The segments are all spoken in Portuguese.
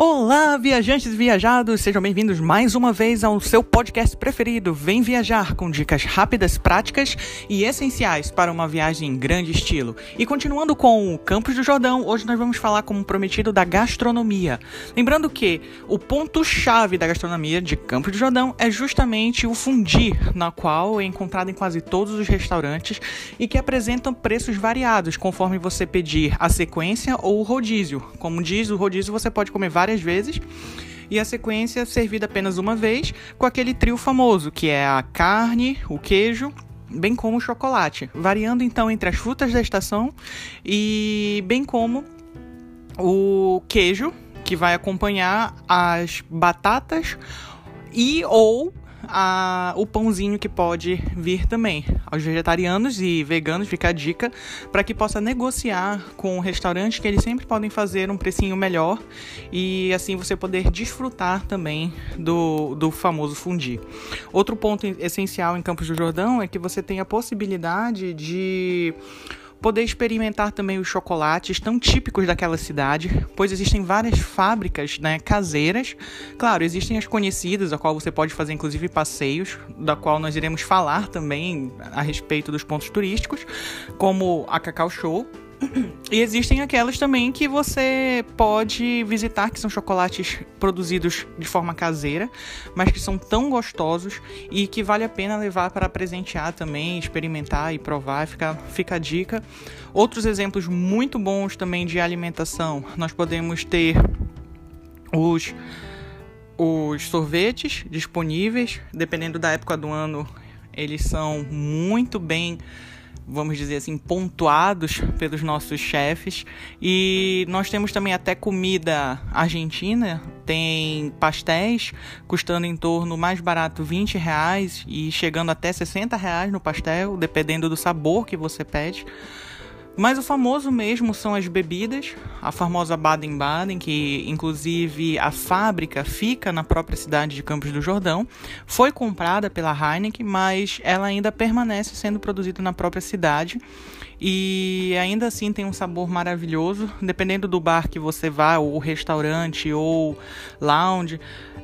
Olá, viajantes e viajados, sejam bem-vindos mais uma vez ao seu podcast preferido. Vem viajar com dicas rápidas, práticas e essenciais para uma viagem em grande estilo. E continuando com o Campos do Jordão, hoje nós vamos falar, como prometido, da gastronomia. Lembrando que o ponto-chave da gastronomia de Campos do Jordão é justamente o fundi, na qual é encontrado em quase todos os restaurantes e que apresentam preços variados conforme você pedir a sequência ou o rodízio. Como diz o rodízio, você pode comer várias várias vezes e a sequência servida apenas uma vez com aquele trio famoso, que é a carne, o queijo, bem como o chocolate, variando então entre as frutas da estação e bem como o queijo, que vai acompanhar as batatas e ou a, o pãozinho que pode vir também. Aos vegetarianos e veganos fica a dica para que possa negociar com o restaurante que eles sempre podem fazer um precinho melhor e assim você poder desfrutar também do, do famoso fundi. Outro ponto essencial em Campos do Jordão é que você tem a possibilidade de poder experimentar também os chocolates tão típicos daquela cidade, pois existem várias fábricas né, caseiras. Claro, existem as conhecidas, a qual você pode fazer inclusive passeios, da qual nós iremos falar também a respeito dos pontos turísticos, como a Cacau Show, e existem aquelas também que você pode visitar, que são chocolates produzidos de forma caseira, mas que são tão gostosos e que vale a pena levar para presentear também, experimentar e provar. Fica, fica a dica. Outros exemplos muito bons também de alimentação, nós podemos ter os, os sorvetes disponíveis, dependendo da época do ano, eles são muito bem vamos dizer assim, pontuados pelos nossos chefes. E nós temos também até comida argentina, tem pastéis custando em torno mais barato 20 reais e chegando até 60 reais no pastel, dependendo do sabor que você pede. Mas o famoso mesmo são as bebidas, a famosa Baden-Baden, que inclusive a fábrica fica na própria cidade de Campos do Jordão, foi comprada pela Heineken, mas ela ainda permanece sendo produzida na própria cidade e ainda assim tem um sabor maravilhoso, dependendo do bar que você vá, ou restaurante ou lounge.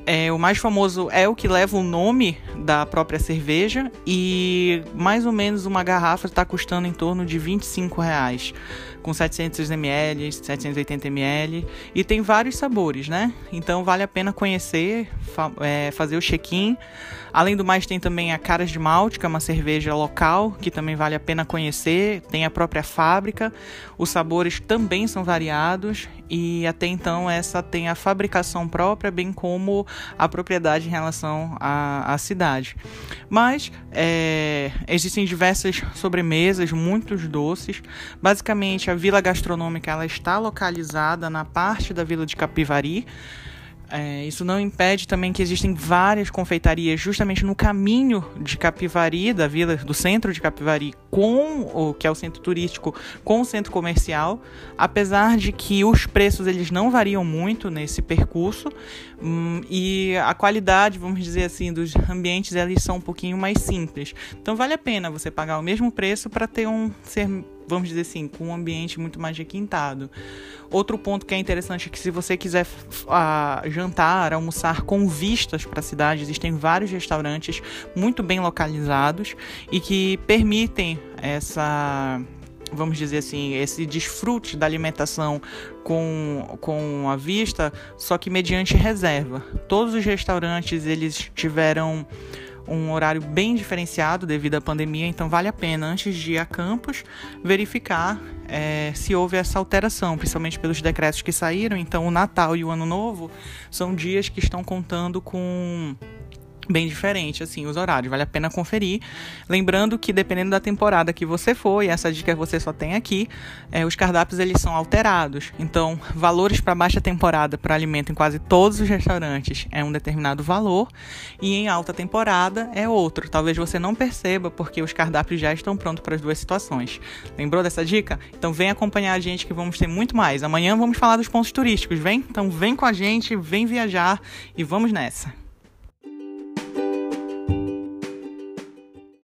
É, o mais famoso é o que leva o nome da própria cerveja e mais ou menos uma garrafa está custando em torno de 25 reais, com 700 ml, 780 ml e tem vários sabores, né? Então vale a pena conhecer, fa é, fazer o check-in. Além do mais tem também a Caras de Malte, que é uma cerveja local que também vale a pena conhecer. Tem a própria fábrica, os sabores também são variados e até então essa tem a fabricação própria, bem como a propriedade em relação à, à cidade. Mas é, existem diversas sobremesas, muitos doces. Basicamente, a vila gastronômica ela está localizada na parte da vila de Capivari. É, isso não impede também que existem várias confeitarias justamente no caminho de Capivari, da vila, do centro de Capivari, com o que é o centro turístico, com o centro comercial, apesar de que os preços eles não variam muito nesse percurso hum, e a qualidade, vamos dizer assim, dos ambientes eles são um pouquinho mais simples. Então vale a pena você pagar o mesmo preço para ter um ser vamos dizer assim, com um ambiente muito mais requintado. Outro ponto que é interessante é que se você quiser uh, jantar, almoçar com vistas para a cidade, existem vários restaurantes muito bem localizados e que permitem essa vamos dizer assim, esse desfrute da alimentação com, com a vista, só que mediante reserva. Todos os restaurantes eles tiveram um horário bem diferenciado devido à pandemia, então vale a pena, antes de ir a campus, verificar é, se houve essa alteração, principalmente pelos decretos que saíram. Então, o Natal e o Ano Novo são dias que estão contando com bem diferente, assim, os horários. Vale a pena conferir. Lembrando que dependendo da temporada que você for, e essa dica você só tem aqui, é, os cardápios eles são alterados. Então, valores para baixa temporada para alimento em quase todos os restaurantes é um determinado valor e em alta temporada é outro. Talvez você não perceba porque os cardápios já estão prontos para as duas situações. Lembrou dessa dica? Então vem acompanhar a gente que vamos ter muito mais. Amanhã vamos falar dos pontos turísticos, vem? Então vem com a gente, vem viajar e vamos nessa.